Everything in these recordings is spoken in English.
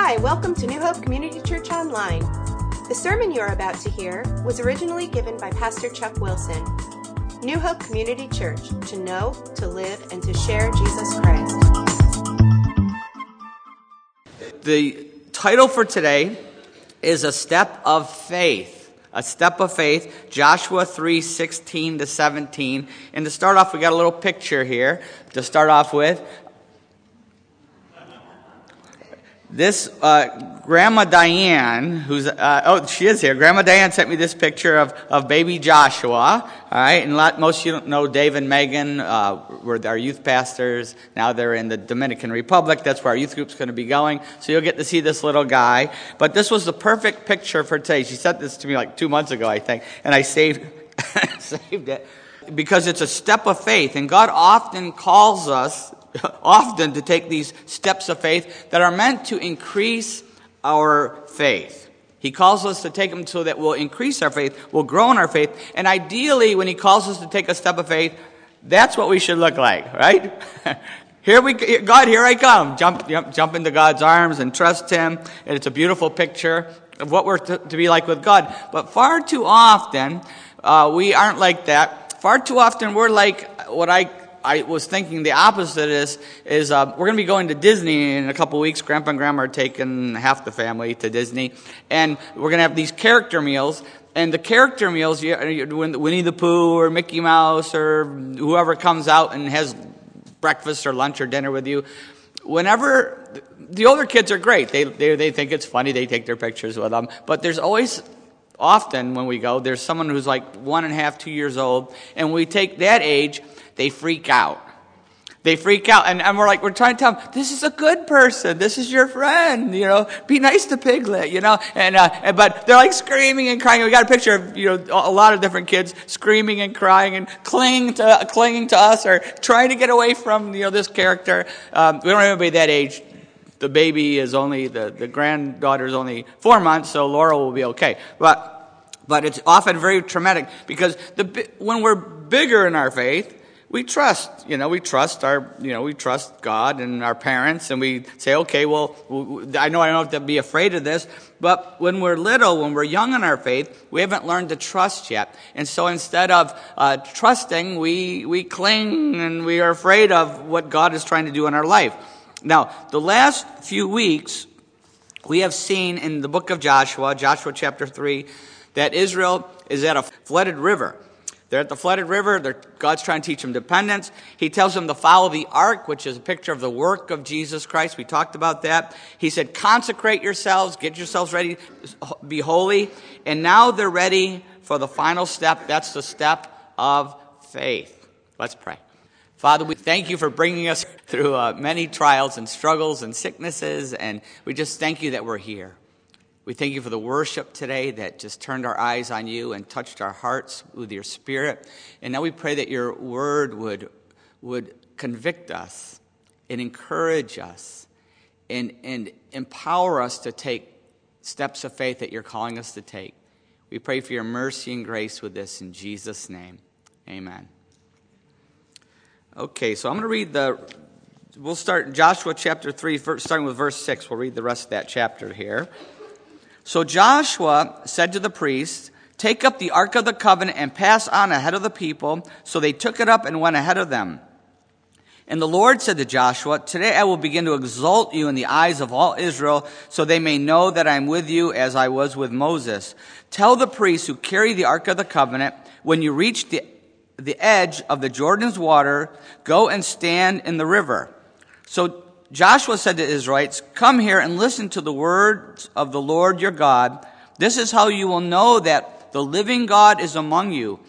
Hi, welcome to New Hope Community Church Online. The sermon you are about to hear was originally given by Pastor Chuck Wilson. New Hope Community Church, to know, to live, and to share Jesus Christ. The title for today is A Step of Faith. A step of faith, Joshua 3 16 to 17. And to start off, we got a little picture here to start off with. This uh, Grandma Diane, who's uh, oh she is here. Grandma Diane sent me this picture of, of baby Joshua. All right, and lot, most of you don't know Dave and Megan uh, were our youth pastors. Now they're in the Dominican Republic. That's where our youth group's going to be going. So you'll get to see this little guy. But this was the perfect picture for today. She sent this to me like two months ago, I think, and I saved saved it because it's a step of faith, and God often calls us often to take these steps of faith that are meant to increase our faith. He calls us to take them so that we'll increase our faith, we'll grow in our faith, and ideally, when He calls us to take a step of faith, that's what we should look like, right? Here we, God, here I come. Jump, jump, jump into God's arms and trust Him. And it's a beautiful picture of what we're to, to be like with God. But far too often, uh, we aren't like that. Far too often, we're like what I I was thinking the opposite is is uh, we're going to be going to Disney in a couple weeks. Grandpa and Grandma are taking half the family to Disney, and we're going to have these character meals. And the character meals, when Winnie the Pooh or Mickey Mouse or whoever comes out and has breakfast or lunch or dinner with you, whenever the older kids are great, they, they, they think it's funny, they take their pictures with them. But there's always often when we go, there's someone who's like one and a half, two years old, and we take that age they freak out. They freak out, and, and we're like, we're trying to tell them, this is a good person. This is your friend. You know, be nice to Piglet. You know, and, uh, and but they're like screaming and crying. We got a picture of you know a lot of different kids screaming and crying and clinging to clinging to us or trying to get away from you know this character. Um, we don't have anybody that age. The baby is only the the granddaughter is only four months, so Laura will be okay. But but it's often very traumatic because the when we're bigger in our faith we trust, you know, we trust our, you know, we trust God and our parents, and we say, okay, well, I know I don't have to be afraid of this, but when we're little, when we're young in our faith, we haven't learned to trust yet. And so instead of uh, trusting, we, we cling and we are afraid of what God is trying to do in our life. Now, the last few weeks, we have seen in the book of Joshua, Joshua chapter 3, that Israel is at a flooded river. They're at the flooded river. God's trying to teach them dependence. He tells them to follow the ark, which is a picture of the work of Jesus Christ. We talked about that. He said, consecrate yourselves, get yourselves ready, be holy. And now they're ready for the final step. That's the step of faith. Let's pray. Father, we thank you for bringing us through uh, many trials and struggles and sicknesses, and we just thank you that we're here. We thank you for the worship today that just turned our eyes on you and touched our hearts with your spirit. And now we pray that your word would, would convict us and encourage us and, and empower us to take steps of faith that you're calling us to take. We pray for your mercy and grace with this in Jesus' name. Amen. Okay, so I'm going to read the. We'll start Joshua chapter 3, starting with verse 6. We'll read the rest of that chapter here. So Joshua said to the priests, Take up the Ark of the Covenant and pass on ahead of the people. So they took it up and went ahead of them. And the Lord said to Joshua, Today I will begin to exalt you in the eyes of all Israel, so they may know that I am with you as I was with Moses. Tell the priests who carry the Ark of the Covenant, when you reach the, the edge of the Jordan's water, go and stand in the river. So Joshua said to Israelites, Come here and listen to the words of the Lord your God. This is how you will know that the living God is among you,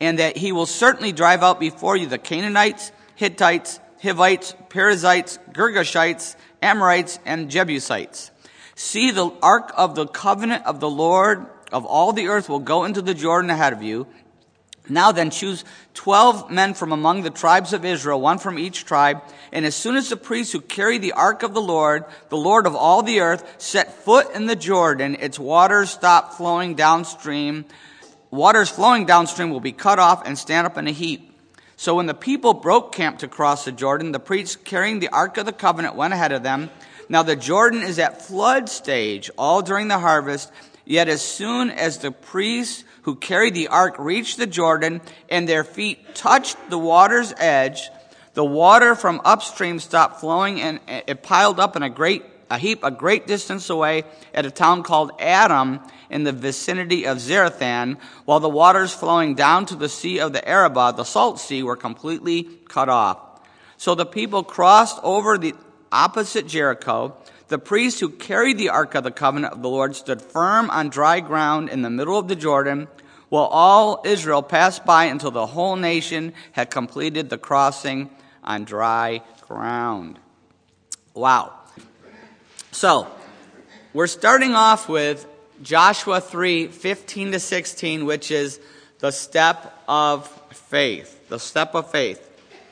and that he will certainly drive out before you the Canaanites, Hittites, Hivites, Perizzites, Girgashites, Amorites, and Jebusites. See, the ark of the covenant of the Lord of all the earth will go into the Jordan ahead of you. Now then, choose twelve men from among the tribes of Israel, one from each tribe. And as soon as the priests who carry the ark of the Lord, the Lord of all the earth, set foot in the Jordan, its waters stop flowing downstream. Waters flowing downstream will be cut off and stand up in a heap. So when the people broke camp to cross the Jordan, the priests carrying the ark of the covenant went ahead of them. Now the Jordan is at flood stage all during the harvest, yet as soon as the priests who carried the ark reached the Jordan and their feet touched the water's edge, the water from upstream stopped flowing and it piled up in a great a heap a great distance away at a town called Adam in the vicinity of Zarethan, while the waters flowing down to the sea of the Arabah, the salt sea, were completely cut off. So the people crossed over the opposite Jericho. The priests who carried the Ark of the Covenant of the Lord stood firm on dry ground in the middle of the Jordan, while all Israel passed by until the whole nation had completed the crossing on dry ground. Wow. So, we're starting off with Joshua 3 15 to 16, which is the step of faith. The step of faith.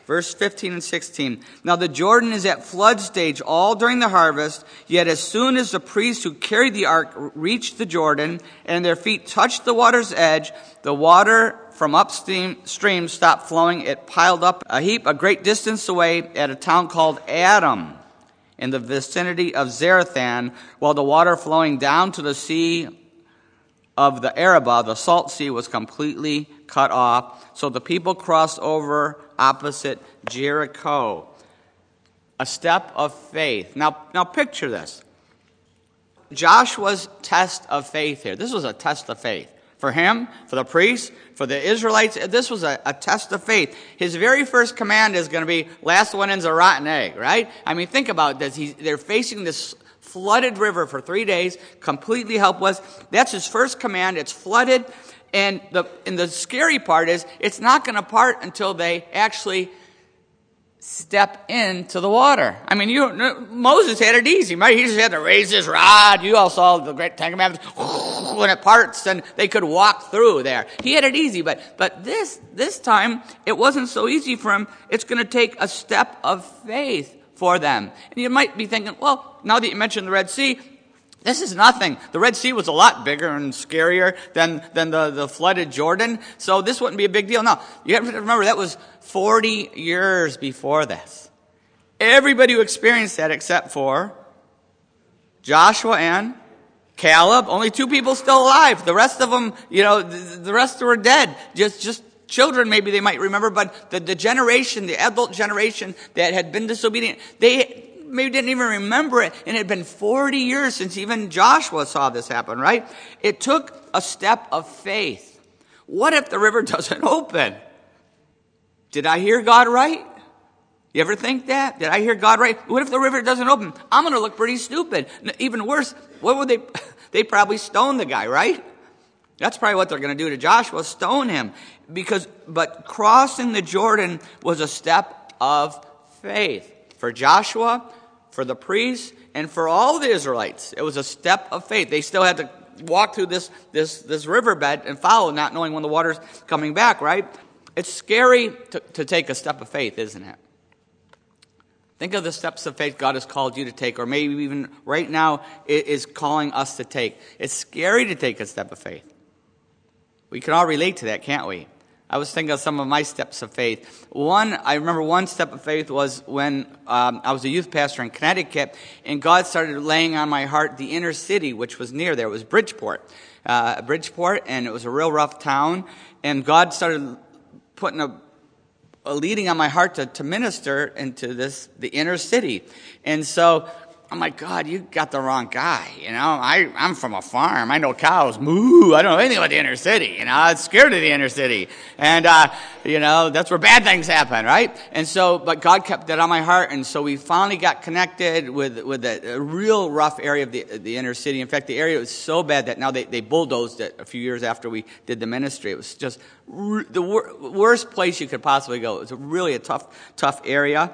Verse 15 and 16. Now the Jordan is at flood stage all during the harvest, yet as soon as the priests who carried the ark reached the Jordan and their feet touched the water's edge, the water from upstream stream stopped flowing. It piled up a heap a great distance away at a town called Adam in the vicinity of Zarethan, while the water flowing down to the sea of the Arabah, the salt sea, was completely cut off. So the people crossed over opposite Jericho. A step of faith. Now, now picture this. Joshua's test of faith here. This was a test of faith. For him, for the priests, for the Israelites, this was a, a test of faith. His very first command is going to be, last one in's a rotten egg, right? I mean, think about this. He's, they're facing this flooded river for three days, completely helpless. That's his first command. It's flooded. And the, and the scary part is, it's not going to part until they actually step into the water. I mean, you, Moses had it easy, right? He just had to raise his rod. You all saw the great Ten Commandments when it parts and they could walk through there. He had it easy, but, but this, this time it wasn't so easy for him. It's going to take a step of faith for them. And you might be thinking, well, now that you mentioned the Red Sea, this is nothing. The Red Sea was a lot bigger and scarier than, than the, the flooded Jordan, so this wouldn't be a big deal. No, you have to remember that was 40 years before this. Everybody who experienced that except for Joshua and Caleb, only two people still alive. The rest of them, you know, the, rest were dead. Just, just children maybe they might remember, but the, the generation, the adult generation that had been disobedient, they, maybe didn't even remember it. And it had been 40 years since even Joshua saw this happen, right? It took a step of faith. What if the river doesn't open? Did I hear God right? You ever think that? Did I hear God right? What if the river doesn't open? I'm going to look pretty stupid. Even worse, what would they? They probably stone the guy, right? That's probably what they're going to do to Joshua, stone him. Because, but crossing the Jordan was a step of faith. For Joshua, for the priests, and for all the Israelites. It was a step of faith. They still had to walk through this, this, this riverbed and follow, not knowing when the water's coming back, right? It's scary to, to take a step of faith, isn't it? Think of the steps of faith God has called you to take, or maybe even right now is calling us to take. It's scary to take a step of faith. We can all relate to that, can't we? I was thinking of some of my steps of faith. One, I remember one step of faith was when um, I was a youth pastor in Connecticut, and God started laying on my heart the inner city, which was near there. It was Bridgeport, uh, Bridgeport, and it was a real rough town. And God started putting a, a leading on my heart to, to minister into this the inner city. And so I'm like, God, you got the wrong guy. You know, I, I'm from a farm. I know cows moo. I don't know anything about the inner city. You know, I'm scared of the inner city. And, uh, you know, that's where bad things happen, right? And so, but God kept that on my heart. And so we finally got connected with, with a, a real rough area of the, the inner city. In fact, the area was so bad that now they, they bulldozed it a few years after we did the ministry. It was just the wor- worst place you could possibly go. It was really a tough, tough area.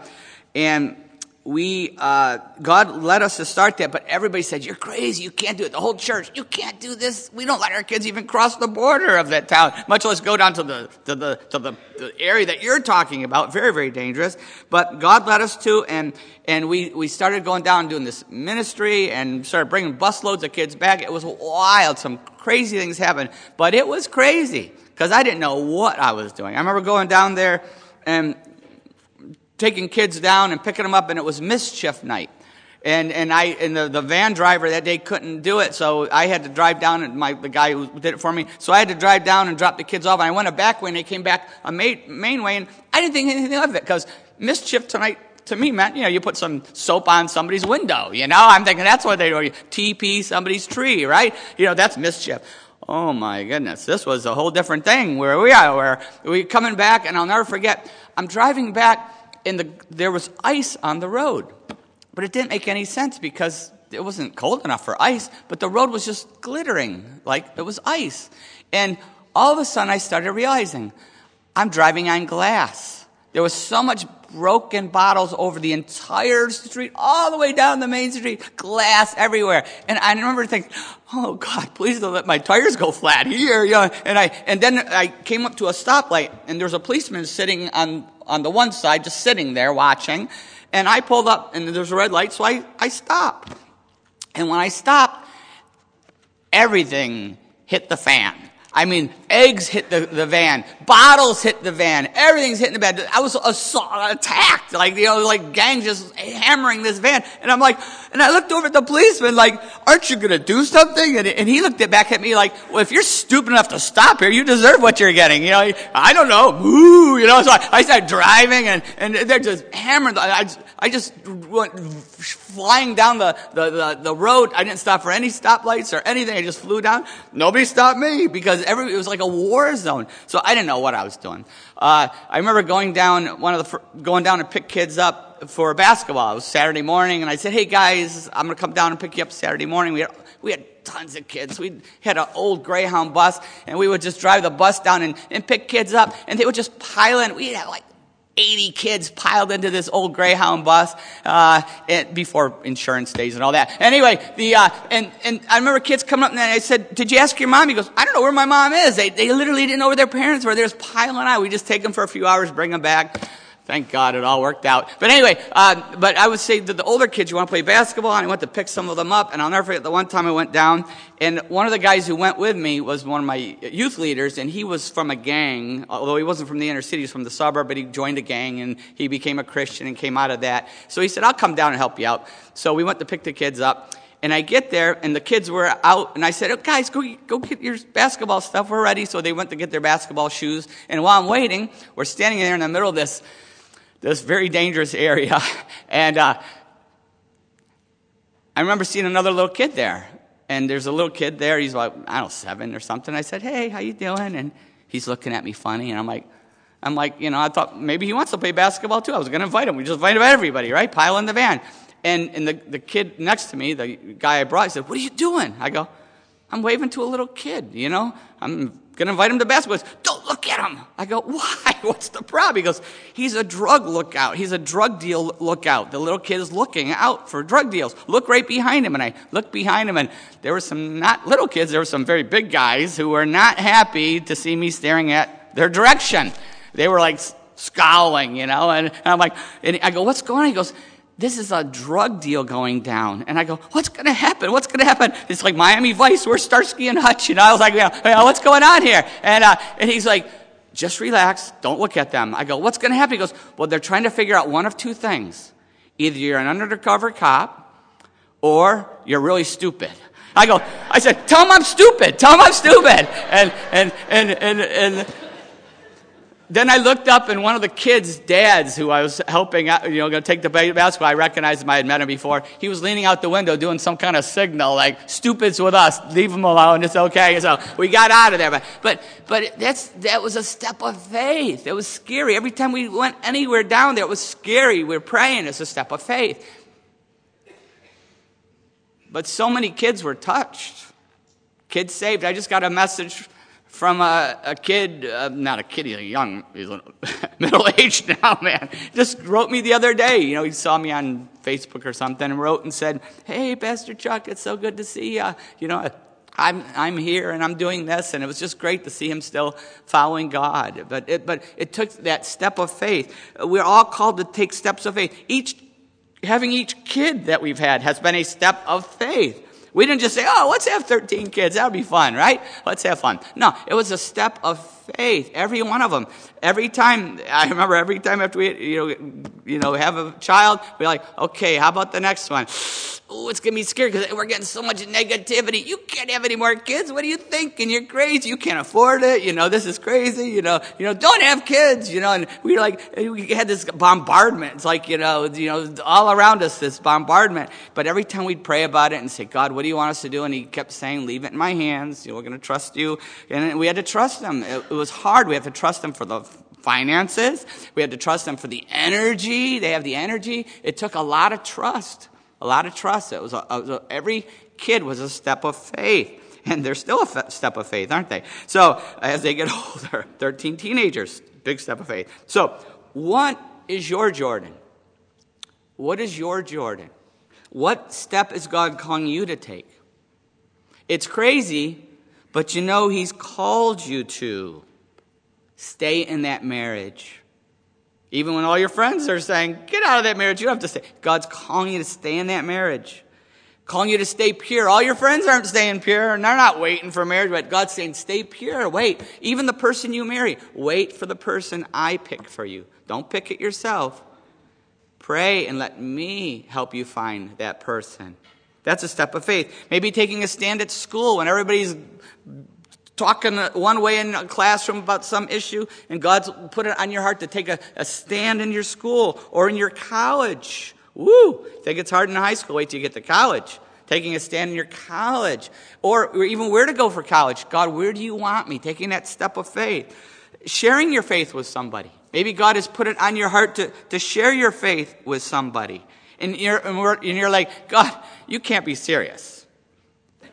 And, we uh, God led us to start that, but everybody said, "You're crazy! You can't do it." The whole church, you can't do this. We don't let our kids even cross the border of that town, much less go down to the to the to the, the area that you're talking about. Very very dangerous. But God led us to, and and we we started going down doing this ministry, and started bringing busloads of kids back. It was wild. Some crazy things happened, but it was crazy because I didn't know what I was doing. I remember going down there and taking kids down and picking them up, and it was mischief night. And, and I, and the, the van driver that day couldn't do it, so I had to drive down, and my, the guy who did it for me, so I had to drive down and drop the kids off, and I went a back way, and they came back a main, main way, and I didn't think anything of it, because mischief tonight to me meant, you know, you put some soap on somebody's window, you know? I'm thinking that's what they do. TP somebody's tree, right? You know, that's mischief. Oh my goodness, this was a whole different thing where we are, where we coming back, and I'll never forget, I'm driving back, and the, there was ice on the road. But it didn't make any sense because it wasn't cold enough for ice, but the road was just glittering like it was ice. And all of a sudden I started realizing I'm driving on glass. There was so much broken bottles over the entire street, all the way down the main street, glass everywhere. And I remember thinking, oh God, please don't let my tires go flat here. Know? And I, and then I came up to a stoplight and there was a policeman sitting on, on the one side, just sitting there watching. And I pulled up and there's a red light, so I, I stopped. And when I stopped, everything hit the fan. I mean, eggs hit the, the van, bottles hit the van, everything's hitting the van. I was assault, attacked, like, you know, like gang just hammering this van. And I'm like, and I looked over at the policeman like, aren't you gonna do something? And, and he looked back at me like, well, if you're stupid enough to stop here, you deserve what you're getting. You know, I don't know, moo, you know, so I, I started driving and, and they're just hammering. I, I just went flying down the, the, the, the road. I didn't stop for any stoplights or anything. I just flew down. Nobody stopped me because every, it was like a war zone. So I didn't know what I was doing. Uh, I remember going down, one of the, going down to pick kids up for basketball. It was Saturday morning and I said, hey guys, I'm to come down and pick you up Saturday morning. We had, we had tons of kids. We had an old Greyhound bus and we would just drive the bus down and, and pick kids up and they would just pile in. We had like 80 kids piled into this old Greyhound bus uh, before insurance days and all that. Anyway, the uh, and and I remember kids coming up and I said, "Did you ask your mom?" He goes, "I don't know where my mom is." They they literally didn't know where their parents were. They're just piling out. We just take them for a few hours, bring them back. Thank God it all worked out. But anyway, uh, but I would say that the older kids, you want to play basketball, and I went to pick some of them up, and I'll never forget the one time I went down, and one of the guys who went with me was one of my youth leaders, and he was from a gang, although he wasn't from the inner city, he was from the suburb, but he joined a gang, and he became a Christian and came out of that. So he said, I'll come down and help you out. So we went to pick the kids up, and I get there, and the kids were out, and I said, oh, guys, go, go get your basketball stuff. We're ready. So they went to get their basketball shoes. And while I'm waiting, we're standing there in the middle of this this very dangerous area. And uh, I remember seeing another little kid there. And there's a little kid there. He's like, I don't know, seven or something. I said, hey, how you doing? And he's looking at me funny. And I'm like, I'm like, you know, I thought maybe he wants to play basketball too. I was going to invite him. We just invited everybody, right? Pile in the van. And, and the, the kid next to me, the guy I brought, he said, what are you doing? I go, I'm waving to a little kid, you know? I'm to invite him to basketball. Goes, don't look at him. I go, why? What's the problem? He goes, he's a drug lookout. He's a drug deal lookout. The little kid is looking out for drug deals. Look right behind him. And I look behind him and there were some not little kids. There were some very big guys who were not happy to see me staring at their direction. They were like scowling, you know, and, and I'm like, and I go, what's going on? He goes, this is a drug deal going down. And I go, what's going to happen? What's going to happen? It's like Miami Vice. We're Starsky and Hutch. Know, I was like, know, what's going on here? And, uh, and he's like, just relax. Don't look at them. I go, what's going to happen? He goes, well, they're trying to figure out one of two things. Either you're an undercover cop or you're really stupid. I go, I said, tell them I'm stupid. Tell them I'm stupid. And, and, and, and, and, then I looked up and one of the kids' dads who I was helping out, you know, going to take the basketball, I recognized him, I had met him before. He was leaning out the window doing some kind of signal, like, stupid's with us, leave him alone, it's okay. So we got out of there. But, but, but that's, that was a step of faith. It was scary. Every time we went anywhere down there, it was scary. We were praying, it's a step of faith. But so many kids were touched. Kids saved. I just got a message from a, a kid, uh, not a kid, he's a young, he's middle aged now, man. Just wrote me the other day. You know, he saw me on Facebook or something and wrote and said, Hey, Pastor Chuck, it's so good to see you. You know, I'm, I'm here and I'm doing this. And it was just great to see him still following God. But it, but it took that step of faith. We're all called to take steps of faith. Each, having each kid that we've had has been a step of faith. We didn't just say, oh, let's have 13 kids. That would be fun, right? Let's have fun. No, it was a step of faith. Every one of them. Every time, I remember every time after we, you know, you know, have a child, we're like, okay, how about the next one? Oh, it's gonna be scary because we're getting so much negativity. You can't have any more kids. What are you thinking? You're crazy. You can't afford it. You know, this is crazy. You know, you know, don't have kids. You know, and we were like, we had this bombardment. It's like, you know, you know, all around us, this bombardment. But every time we'd pray about it and say, God, what do you want us to do? And He kept saying, leave it in my hands. You know, we're gonna trust you. And we had to trust Him. It was hard. We had to trust them for the finances. We had to trust them for the energy. They have the energy. It took a lot of trust. A lot of trust. It was, a, it was a, every kid was a step of faith. And they're still a step of faith, aren't they? So as they get older, 13 teenagers, big step of faith. So what is your Jordan? What is your Jordan? What step is God calling you to take? It's crazy, but you know He's called you to stay in that marriage. Even when all your friends are saying, get out of that marriage, you don't have to stay. God's calling you to stay in that marriage. Calling you to stay pure. All your friends aren't staying pure and they're not waiting for marriage, but God's saying, stay pure. Wait. Even the person you marry, wait for the person I pick for you. Don't pick it yourself. Pray and let me help you find that person. That's a step of faith. Maybe taking a stand at school when everybody's talking one way in a classroom about some issue, and God's put it on your heart to take a, a stand in your school or in your college. Woo! Think it's hard in high school. Wait till you get to college. Taking a stand in your college. Or, even where to go for college. God, where do you want me? Taking that step of faith. Sharing your faith with somebody. Maybe God has put it on your heart to, to share your faith with somebody. And you're, and you're like, God, you can't be serious.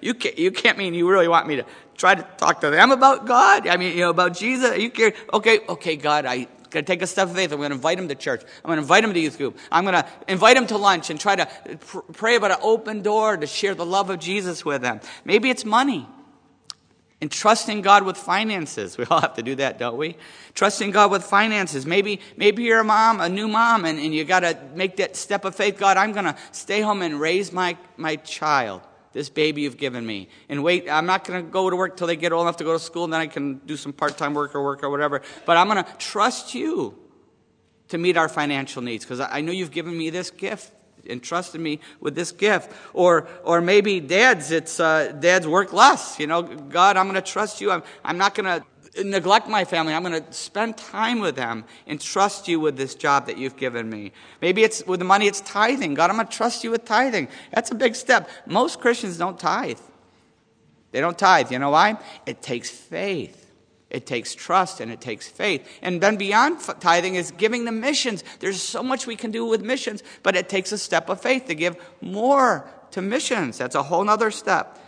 You can't, you can't mean you really want me to, try to talk to them about God. I mean, you know, about Jesus. You care? Okay, okay, God, I gotta take a step of faith. I'm gonna invite him to church. I'm gonna invite him to youth group. I'm gonna invite him to lunch and try to pr- pray about an open door to share the love of Jesus with them. Maybe it's money. And trusting God with finances. We all have to do that, don't we? Trusting God with finances. Maybe, maybe you're a mom, a new mom, and, and you gotta make that step of faith. God, I'm gonna stay home and raise my, my child this baby you've given me. And wait, I'm not going to go to work till they get old enough to go to school, and then I can do some part time work or work or whatever. But I'm going to trust you to meet our financial needs because I know you've given me this gift and trusted me with this gift. Or, or maybe dads, it's uh, dads work less. You know, God, I'm going to trust you. I'm, I'm not going to neglect my family. I'm going to spend time with them and trust you with this job that you've given me. Maybe it's with the money, it's tithing. God, I'm going to trust you with tithing. That's a big step. Most Christians don't tithe. They don't tithe. You know why? It takes faith. It takes trust and it takes faith. And then beyond tithing is giving the missions. There's so much we can do with missions, but it takes a step of faith to give more to missions. That's a whole other step.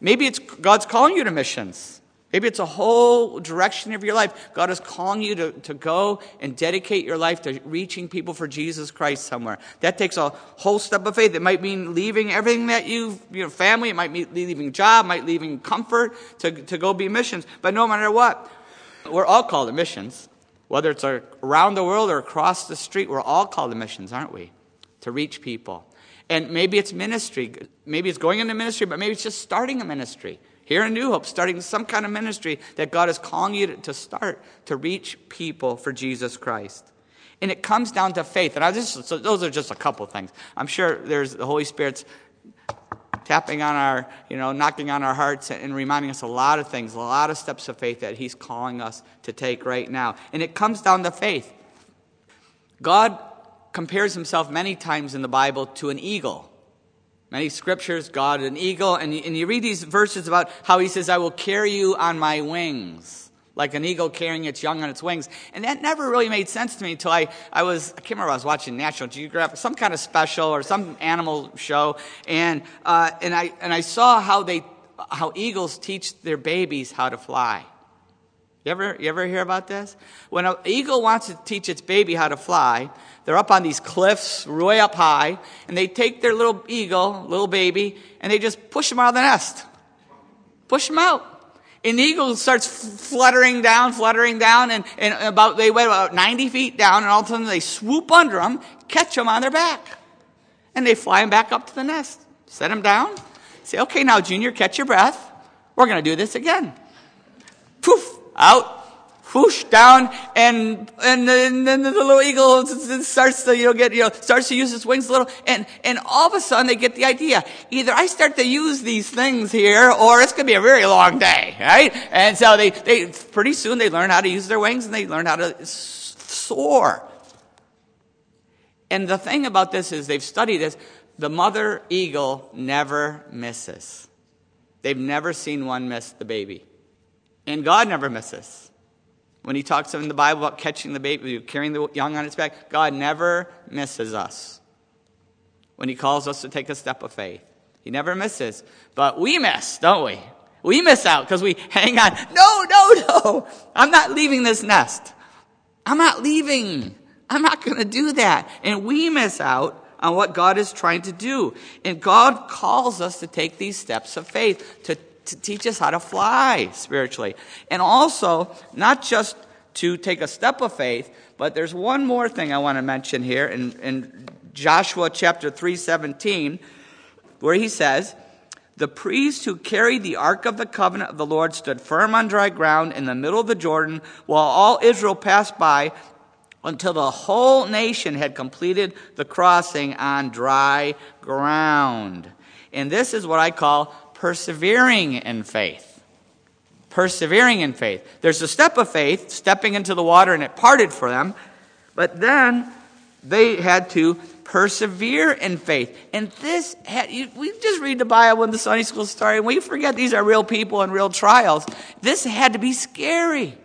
Maybe it's God's calling you to missions. Maybe it's a whole direction of your life. God is calling you to, to go and dedicate your life to reaching people for Jesus Christ somewhere. That takes a whole step of faith. It might mean leaving everything that you've, your family, it might mean leaving job, might leaving comfort to, to go be missions. But no matter what, we're all called to missions. Whether it's around the world or across the street, we're all called to missions, aren't we? To reach people. And maybe it's ministry. Maybe it's going into ministry, but maybe it's just starting a ministry here in New Hope, starting some kind of ministry that God is calling you to start to reach people for Jesus Christ. And it comes down to faith. And I just, so those are just a couple things. I'm sure there's the Holy Spirit's tapping on our, you know, knocking on our hearts and reminding us a lot of things, a lot of steps of faith that He's calling us to take right now. And it comes down to faith. God compares Himself many times in the Bible to an eagle. Many scriptures, God, an eagle, and you, and you read these verses about how he says, I will carry you on my wings, like an eagle carrying its young on its wings. And that never really made sense to me until I, I was, I can't remember, I was watching National Geographic, some kind of special or some animal show, and, uh, and, I, and I saw how they, how eagles teach their babies how to fly. You ever, you ever hear about this? When an eagle wants to teach its baby how to fly, they're up on these cliffs, way up high, and they take their little eagle, little baby, and they just push him out of the nest. Push him out. And the eagle starts fluttering down, fluttering down, and, and about, they went about 90 feet down, and all of a sudden they swoop under them, catch them on their back. And they fly him back up to the nest. Set him down. Say, okay, now, Junior, catch your breath. We're going to do this again. Poof, out, whoosh down and and then the little eagle starts to you know get you know starts to use its wings a little and and all of a sudden they get the idea. Either I start to use these things here or it's going to be a very long day right? And so they they pretty soon they learn how to use their wings and they learn how to soar. And the thing about this is they've studied this. The mother eagle never misses. They've never seen one miss the baby and God never misses when he talks in the Bible about catching the baby, carrying the young on its back, God never misses us. When he calls us to take a step of faith, he never misses. But we miss, don't we? We miss out because we hang on. No, no, no. I'm not leaving this nest. I'm not leaving. I'm not going to do that. And we miss out on what God is trying to do. And God calls us to take these steps of faith, to to teach us how to fly spiritually. And also, not just to take a step of faith, but there's one more thing I want to mention here in, in Joshua chapter 3:17, where he says, the priest who carried the ark of the covenant of the Lord stood firm on dry ground in the middle of the Jordan while all Israel passed by until the whole nation had completed the crossing on dry ground. And this is what I call persevering in faith. Persevering in faith. There's a step of faith, stepping into the water, and it parted for them. But then they had to persevere in faith. And this, had, we just read the Bible in the Sunday school story, and we forget these are real people and real trials. This had to be scary.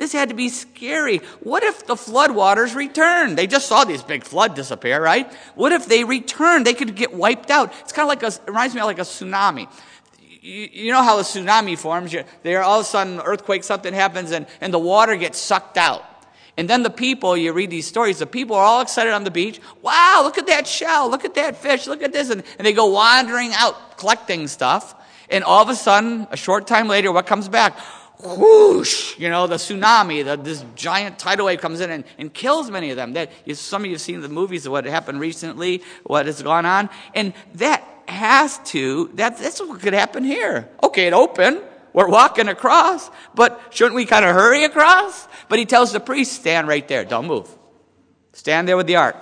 This had to be scary. What if the flood waters returned? They just saw this big flood disappear, right? What if they returned? They could get wiped out. It's kind of like a, it reminds me of like a tsunami. You, you know how a tsunami forms? You, there all of a sudden, earthquake, something happens, and, and the water gets sucked out. And then the people, you read these stories, the people are all excited on the beach. Wow, look at that shell, look at that fish, look at this. And, and they go wandering out collecting stuff. And all of a sudden, a short time later, what comes back? Whoosh, you know, the tsunami, the, this giant tidal wave comes in and, and kills many of them. That you, some of you have seen the movies of what happened recently, what has gone on, and that has to. That, that's what could happen here. Okay, it opened. We're walking across, but shouldn't we kind of hurry across? But he tells the priest, stand right there, don't move. Stand there with the ark.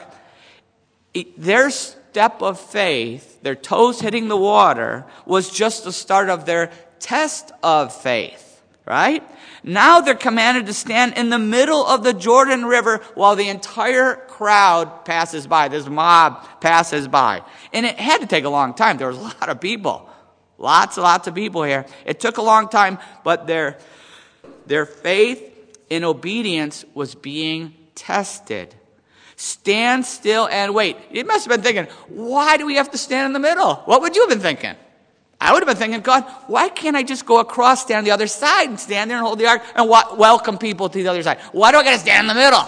Their step of faith, their toes hitting the water, was just the start of their test of faith right? Now they're commanded to stand in the middle of the Jordan River while the entire crowd passes by. This mob passes by. And it had to take a long time. There was a lot of people. Lots and lots of people here. It took a long time, but their, their faith in obedience was being tested. Stand still and wait. You must have been thinking, why do we have to stand in the middle? What would you have been thinking? I would have been thinking, God, why can't I just go across, stand on the other side, and stand there and hold the ark and welcome people to the other side? Why do I got to stand in the middle?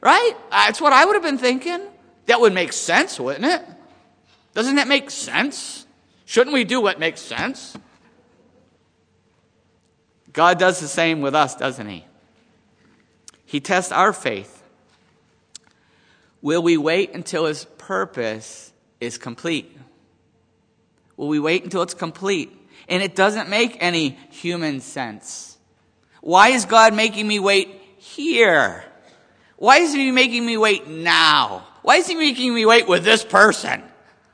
Right? Uh, That's what I would have been thinking. That would make sense, wouldn't it? Doesn't that make sense? Shouldn't we do what makes sense? God does the same with us, doesn't He? He tests our faith. Will we wait until His purpose is complete? Will we wait until it's complete? And it doesn't make any human sense. Why is God making me wait here? Why is He making me wait now? Why is He making me wait with this person?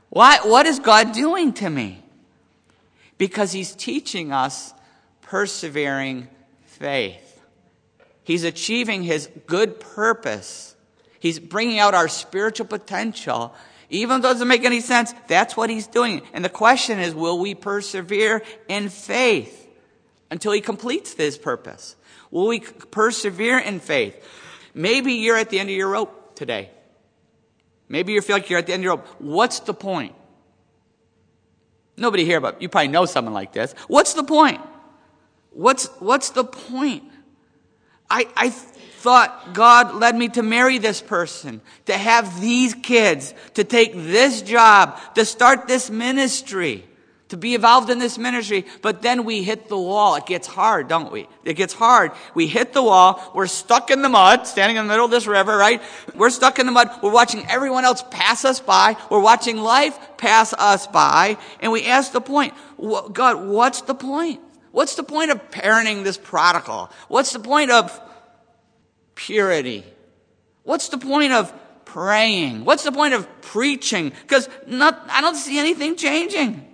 Why, what is God doing to me? Because He's teaching us persevering faith. He's achieving His good purpose. He's bringing out our spiritual potential even though it doesn't make any sense, that's what he's doing. And the question is, will we persevere in faith until he completes his purpose? Will we persevere in faith? Maybe you're at the end of your rope today. Maybe you feel like you're at the end of your rope. What's the point? Nobody here, but you probably know someone like this. What's the point? What's, what's the point? I, I, thought God led me to marry this person, to have these kids, to take this job, to start this ministry, to be involved in this ministry. But then we hit the wall. It gets hard, don't we? It gets hard. We hit the wall. We're stuck in the mud, standing in the middle of this river, right? We're stuck in the mud. We're watching everyone else pass us by. We're watching life pass us by. And we ask the point, God, what's the point? What's the point of parenting this prodigal? What's the point of purity? What's the point of praying? What's the point of preaching? Because I don't see anything changing.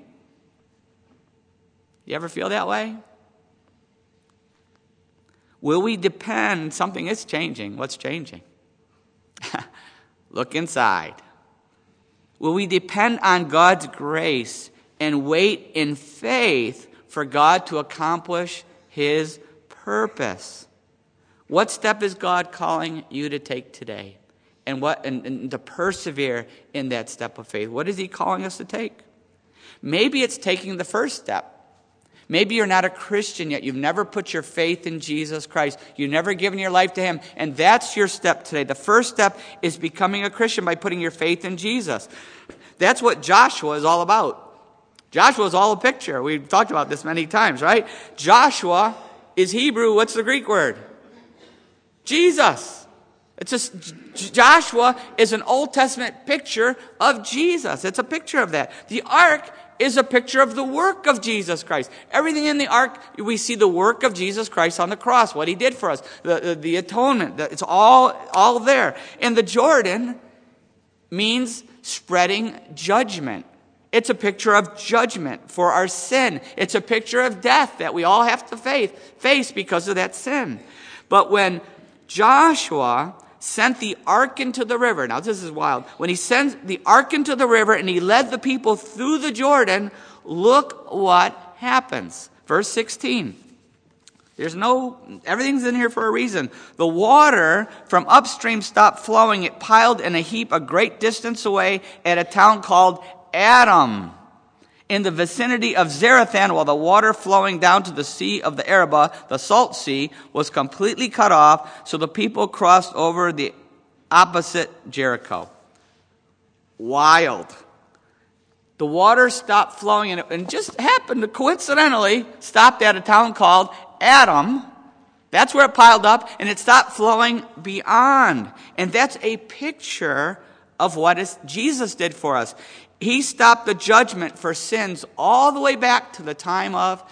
You ever feel that way? Will we depend? Something is changing. What's changing? Look inside. Will we depend on God's grace and wait in faith for God to accomplish His purpose? What step is God calling you to take today? And, what, and, and to persevere in that step of faith? What is He calling us to take? Maybe it's taking the first step. Maybe you're not a Christian yet. You've never put your faith in Jesus Christ. You've never given your life to Him. And that's your step today. The first step is becoming a Christian by putting your faith in Jesus. That's what Joshua is all about. Joshua is all a picture. We've talked about this many times, right? Joshua is Hebrew. What's the Greek word? Jesus. It's just, Joshua is an Old Testament picture of Jesus. It's a picture of that. The ark is a picture of the work of Jesus Christ. Everything in the ark, we see the work of Jesus Christ on the cross, what he did for us, the, the, the atonement. It's all, all there. And the Jordan means spreading judgment. It's a picture of judgment for our sin. It's a picture of death that we all have to face, face because of that sin. But when Joshua sent the ark into the river, now this is wild. When he sent the ark into the river and he led the people through the Jordan, look what happens. Verse 16. There's no, everything's in here for a reason. The water from upstream stopped flowing. It piled in a heap a great distance away at a town called Adam in the vicinity of Zarethan, while the water flowing down to the sea of the Arabah, the salt sea, was completely cut off, so the people crossed over the opposite Jericho. Wild. The water stopped flowing, and it just happened to coincidentally stopped at a town called Adam. That's where it piled up, and it stopped flowing beyond. And that's a picture of what Jesus did for us. He stopped the judgment for sins all the way back to the time of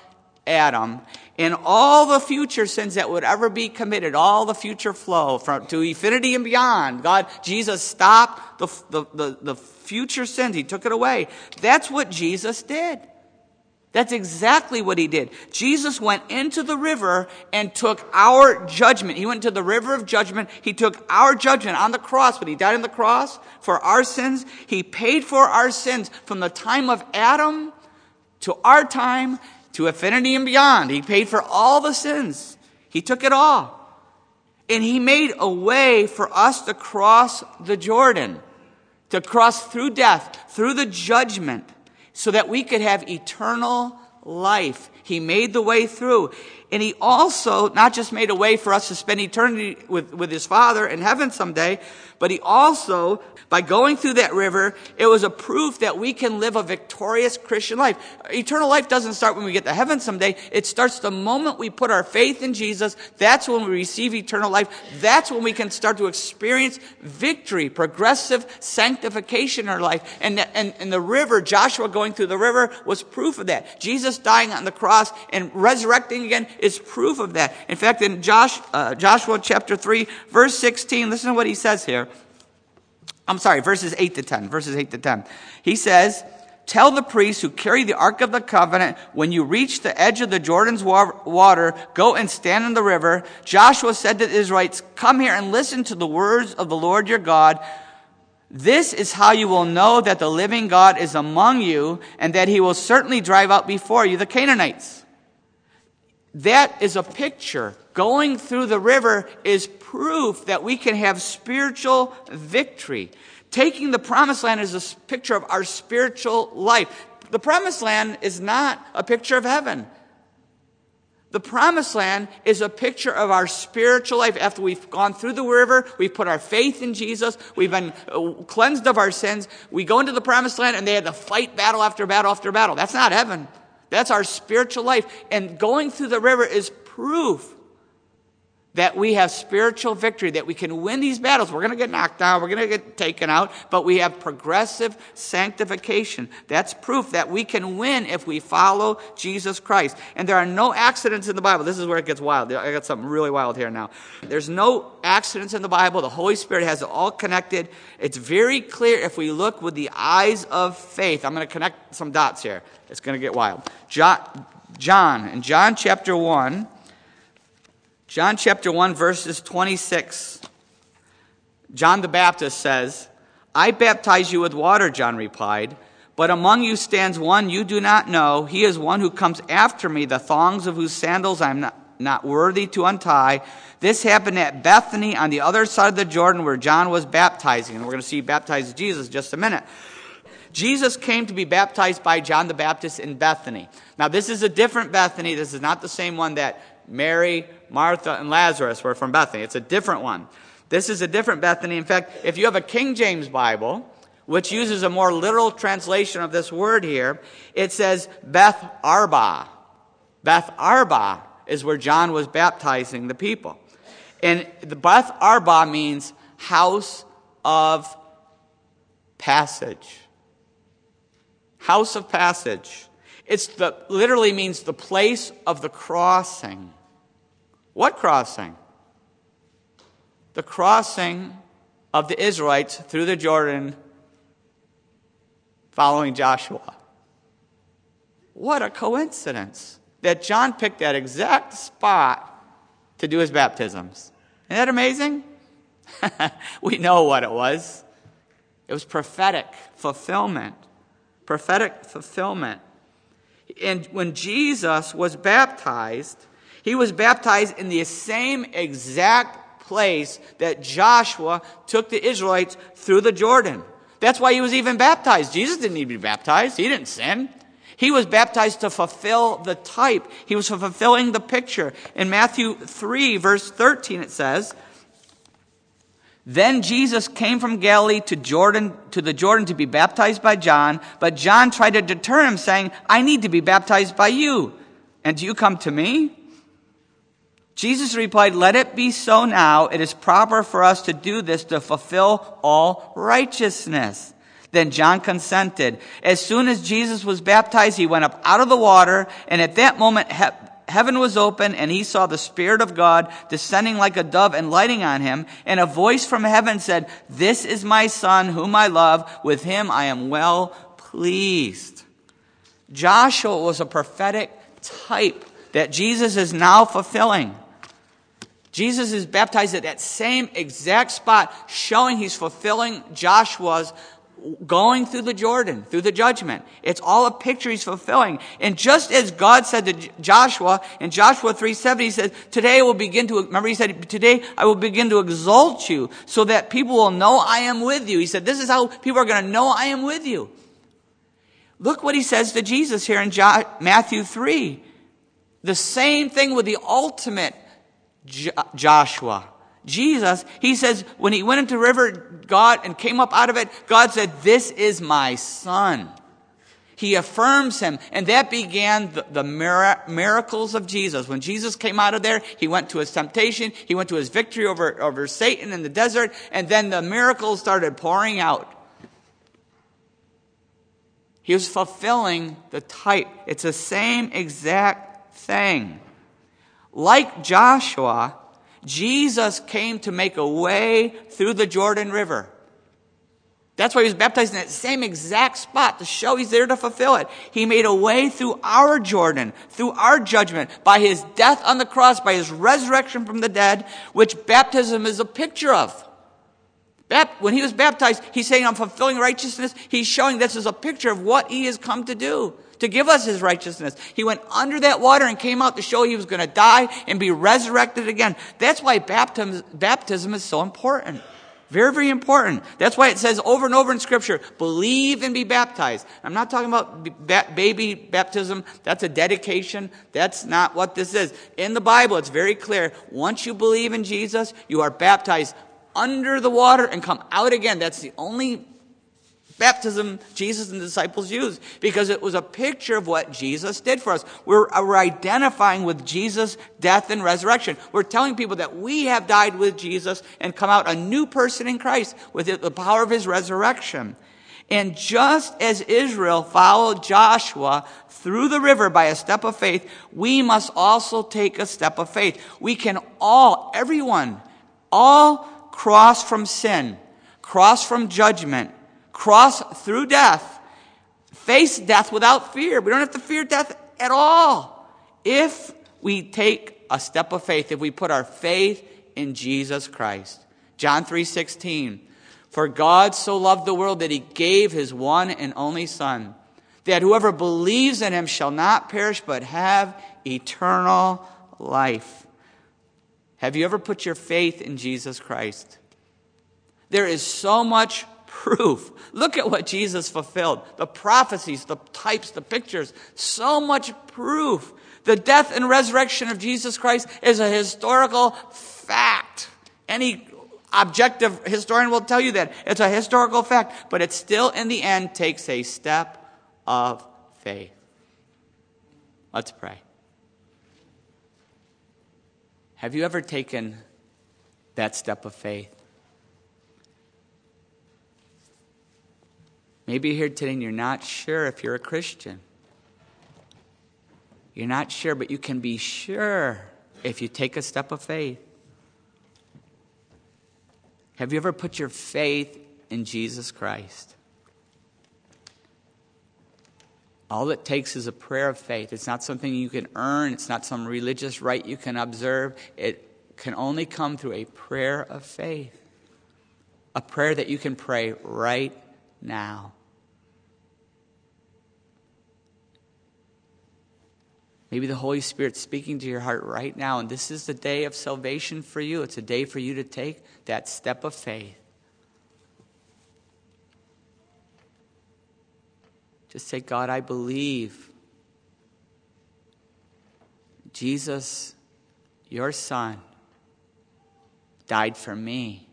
Adam and all the future sins that would ever be committed, all the future flow from to infinity and beyond. God, Jesus stopped the, the, the, the future sins. He took it away. That's what Jesus did. That's exactly what he did. Jesus went into the river and took our judgment. He went to the river of judgment. He took our judgment on the cross. When he died on the cross for our sins, he paid for our sins from the time of Adam to our time to infinity and beyond. He paid for all the sins. He took it all. And he made a way for us to cross the Jordan, to cross through death, through the judgment so that we could have eternal life. He made the way through. And he also not just made a way for us to spend eternity with, with his Father in heaven someday, but he also by going through that river, it was a proof that we can live a victorious Christian life. Eternal life doesn't start when we get to heaven someday. It starts the moment we put our faith in Jesus. That's when we receive eternal life. That's when we can start to experience victory, progressive sanctification in our life. And, and, and the river, Joshua going through the river was proof of that. Jesus dying on the cross and resurrecting again is proof of that. In fact, in Josh, uh, Joshua chapter 3, verse 16, listen to what he says here. I'm sorry, verses 8 to 10. Verses 8 to 10. He says, Tell the priests who carry the Ark of the Covenant, when you reach the edge of the Jordan's water, go and stand in the river. Joshua said to the Israelites, Come here and listen to the words of the Lord your God. This is how you will know that the living God is among you and that he will certainly drive out before you the Canaanites. That is a picture. Going through the river is proof that we can have spiritual victory. Taking the promised land is a picture of our spiritual life. The promised land is not a picture of heaven. The promised land is a picture of our spiritual life. After we've gone through the river, we've put our faith in Jesus, we've been uh, cleansed of our sins, we go into the promised land and they had to fight battle after battle after battle. That's not heaven. That's our spiritual life. And going through the river is proof that we have spiritual victory, that we can win these battles. We're going to get knocked down, we're going to get taken out, but we have progressive sanctification. That's proof that we can win if we follow Jesus Christ. And there are no accidents in the Bible. This is where it gets wild. I got something really wild here now. There's no accidents in the Bible. The Holy Spirit has it all connected. It's very clear if we look with the eyes of faith. I'm going to connect some dots here. It's going to get wild. John, John in John chapter 1, John chapter 1, verses 26. John the Baptist says, I baptize you with water, John replied, but among you stands one you do not know. He is one who comes after me, the thongs of whose sandals I am not, not worthy to untie. This happened at Bethany on the other side of the Jordan where John was baptizing. And we're going to see baptize Jesus just a minute. Jesus came to be baptized by John the Baptist in Bethany. Now, this is a different Bethany. This is not the same one that Mary, Martha, and Lazarus were from Bethany. It's a different one. This is a different Bethany. In fact, if you have a King James Bible, which uses a more literal translation of this word here, it says Beth Arba. Bethabara is where John was baptizing the people. And the Bethabara means house of passage. House of passage. It's the, literally means the place of the crossing. What crossing? The crossing of the Israelites through the Jordan following Joshua. What a coincidence that John picked that exact spot to do his baptisms. Isn't that amazing? we know what it was. It was prophetic fulfillment. Prophetic fulfillment. And when Jesus was baptized, he was baptized in the same exact place that Joshua took the Israelites through the Jordan. That's why he was even baptized. Jesus didn't need to be baptized. He didn't sin. He was baptized to fulfill the type. He was fulfilling the picture. In Matthew 3 verse 13 it says, then Jesus came from Galilee to Jordan, to the Jordan to be baptized by John, but John tried to deter him saying, I need to be baptized by you. And do you come to me? Jesus replied, Let it be so now. It is proper for us to do this to fulfill all righteousness. Then John consented. As soon as Jesus was baptized, he went up out of the water, and at that moment, heaven was open and he saw the Spirit of God descending like a dove and lighting on him. And a voice from heaven said, This is my son whom I love. With him I am well pleased. Joshua was a prophetic type that Jesus is now fulfilling. Jesus is baptized at that same exact spot, showing he's fulfilling Joshua's going through the Jordan, through the judgment. It's all a picture he's fulfilling. And just as God said to Joshua in Joshua 3:7, he says, Today I will begin to, remember he said, Today I will begin to exalt you so that people will know I am with you. He said, This is how people are going to know I am with you. Look what he says to Jesus here in Matthew 3. The same thing with the ultimate jo- Joshua. Jesus, he says, when he went into the river, God, and came up out of it, God said, This is my son. He affirms him, and that began the, the miracles of Jesus. When Jesus came out of there, he went to his temptation, he went to his victory over, over Satan in the desert, and then the miracles started pouring out. He was fulfilling the type. It's the same exact thing. Like Joshua, Jesus came to make a way through the Jordan River. That's why he was baptized in that same exact spot to show he's there to fulfill it. He made a way through our Jordan, through our judgment, by his death on the cross, by his resurrection from the dead, which baptism is a picture of. When he was baptized, he's saying, I'm fulfilling righteousness. He's showing this is a picture of what he has come to do to give us his righteousness. He went under that water and came out to show he was going to die and be resurrected again. That's why baptism, baptism is so important. Very, very important. That's why it says over and over in scripture, believe and be baptized. I'm not talking about baby baptism. That's a dedication. That's not what this is. In the Bible, it's very clear. Once you believe in Jesus, you are baptized under the water and come out again. That's the only baptism Jesus and the disciples used because it was a picture of what Jesus did for us. We're, uh, we're identifying with Jesus' death and resurrection. We're telling people that we have died with Jesus and come out a new person in Christ with the power of his resurrection. And just as Israel followed Joshua through the river by a step of faith, we must also take a step of faith. We can all, everyone, all cross from sin, cross from judgment, cross through death, face death without fear. We don't have to fear death at all if we take a step of faith, if we put our faith in Jesus Christ. John 3:16 For God so loved the world that he gave his one and only son that whoever believes in him shall not perish but have eternal life. Have you ever put your faith in Jesus Christ? There is so much proof. Look at what Jesus fulfilled the prophecies, the types, the pictures. So much proof. The death and resurrection of Jesus Christ is a historical fact. Any objective historian will tell you that. It's a historical fact, but it still, in the end, takes a step of faith. Let's pray. Have you ever taken that step of faith? Maybe you're here today and you're not sure if you're a Christian. You're not sure, but you can be sure if you take a step of faith. Have you ever put your faith in Jesus Christ? All it takes is a prayer of faith. It's not something you can earn, it's not some religious rite you can observe. It can only come through a prayer of faith, a prayer that you can pray right now. Maybe the Holy Spirit's speaking to your heart right now, and this is the day of salvation for you. It's a day for you to take that step of faith. Just say, God, I believe. Jesus, your Son, died for me.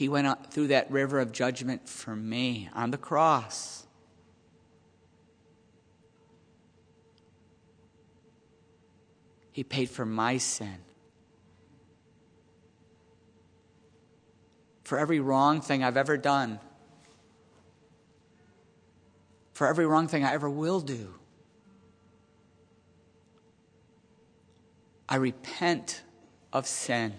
He went through that river of judgment for me on the cross. He paid for my sin. for every wrong thing I've ever done, for every wrong thing I ever will do. I repent of sin.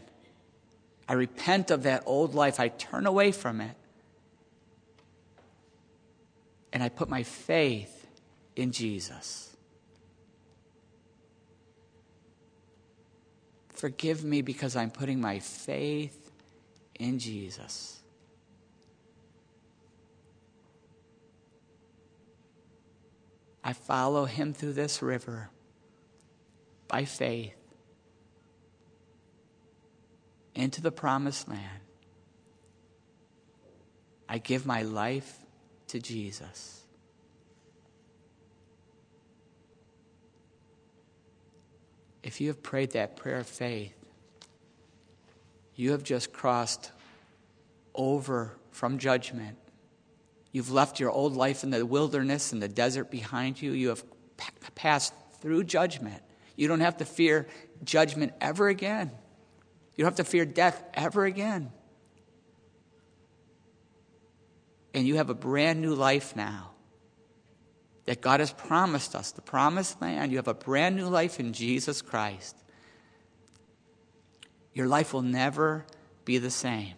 I repent of that old life. I turn away from it. And I put my faith in Jesus. Forgive me because I'm putting my faith in Jesus. I follow him through this river by faith into the promised land. I give my life to Jesus. If you have prayed that prayer of faith, you have just crossed over from judgment. You've left your old life in the wilderness and the desert behind you. You have passed through judgment. You don't have to fear judgment ever again. You don't have to fear death ever again. And you have a brand new life now that God has promised us, the promised land. You have a brand new life in Jesus Christ your life will never be the same.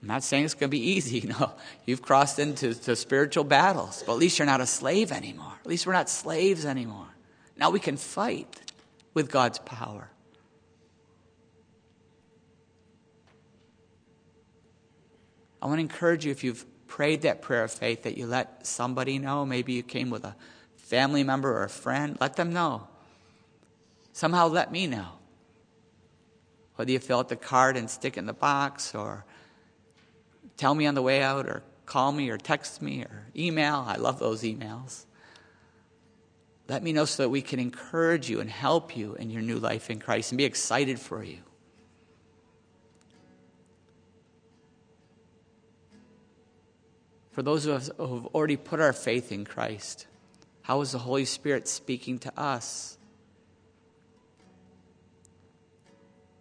I'm not saying it's going to be easy. No, you've crossed into spiritual battles, but at least you're not a slave anymore. At least we're not slaves anymore. Now we can fight with God's power. I want to encourage you if you've prayed that prayer of faith that you let somebody know. Maybe you came with a family member or a friend. Let them know somehow let me know. Whether you fill out the card and stick it in the box, or tell me on the way out, or call me, or text me, or email. I love those emails. Let me know so that we can encourage you and help you in your new life in Christ and be excited for you. For those of us who have already put our faith in Christ, how is the Holy Spirit speaking to us?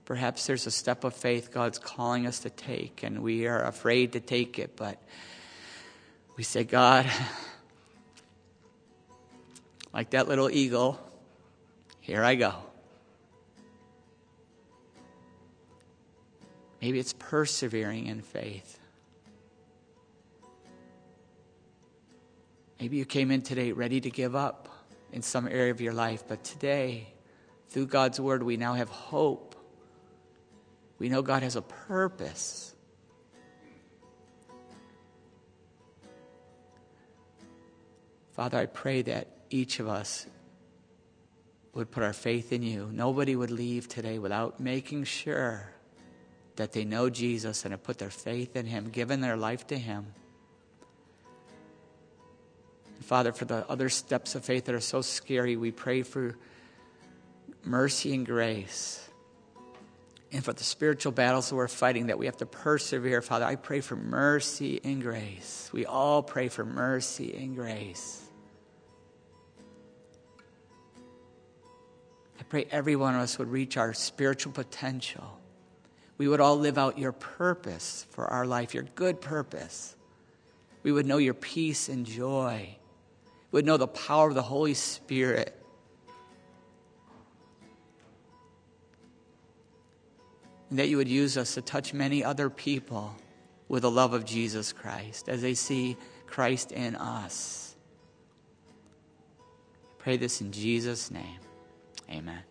Perhaps there's a step of faith God's calling us to take, and we are afraid to take it, but we say, God, like that little eagle, here I go. Maybe it's persevering in faith. Maybe you came in today ready to give up in some area of your life, but today, through God's word, we now have hope. We know God has a purpose. Father, I pray that each of us would put our faith in you. Nobody would leave today without making sure that they know Jesus and have put their faith in him, given their life to him. Father, for the other steps of faith that are so scary, we pray for mercy and grace. And for the spiritual battles that we're fighting that we have to persevere, Father, I pray for mercy and grace. We all pray for mercy and grace. Pray every one of us would reach our spiritual potential. We would all live out your purpose for our life, your good purpose. We would know your peace and joy We would know the power of the Holy Spirit. And that you would use us to touch many other people with the love of Jesus Christ as they see Christ in us. pray this in Jesus' name. Amen.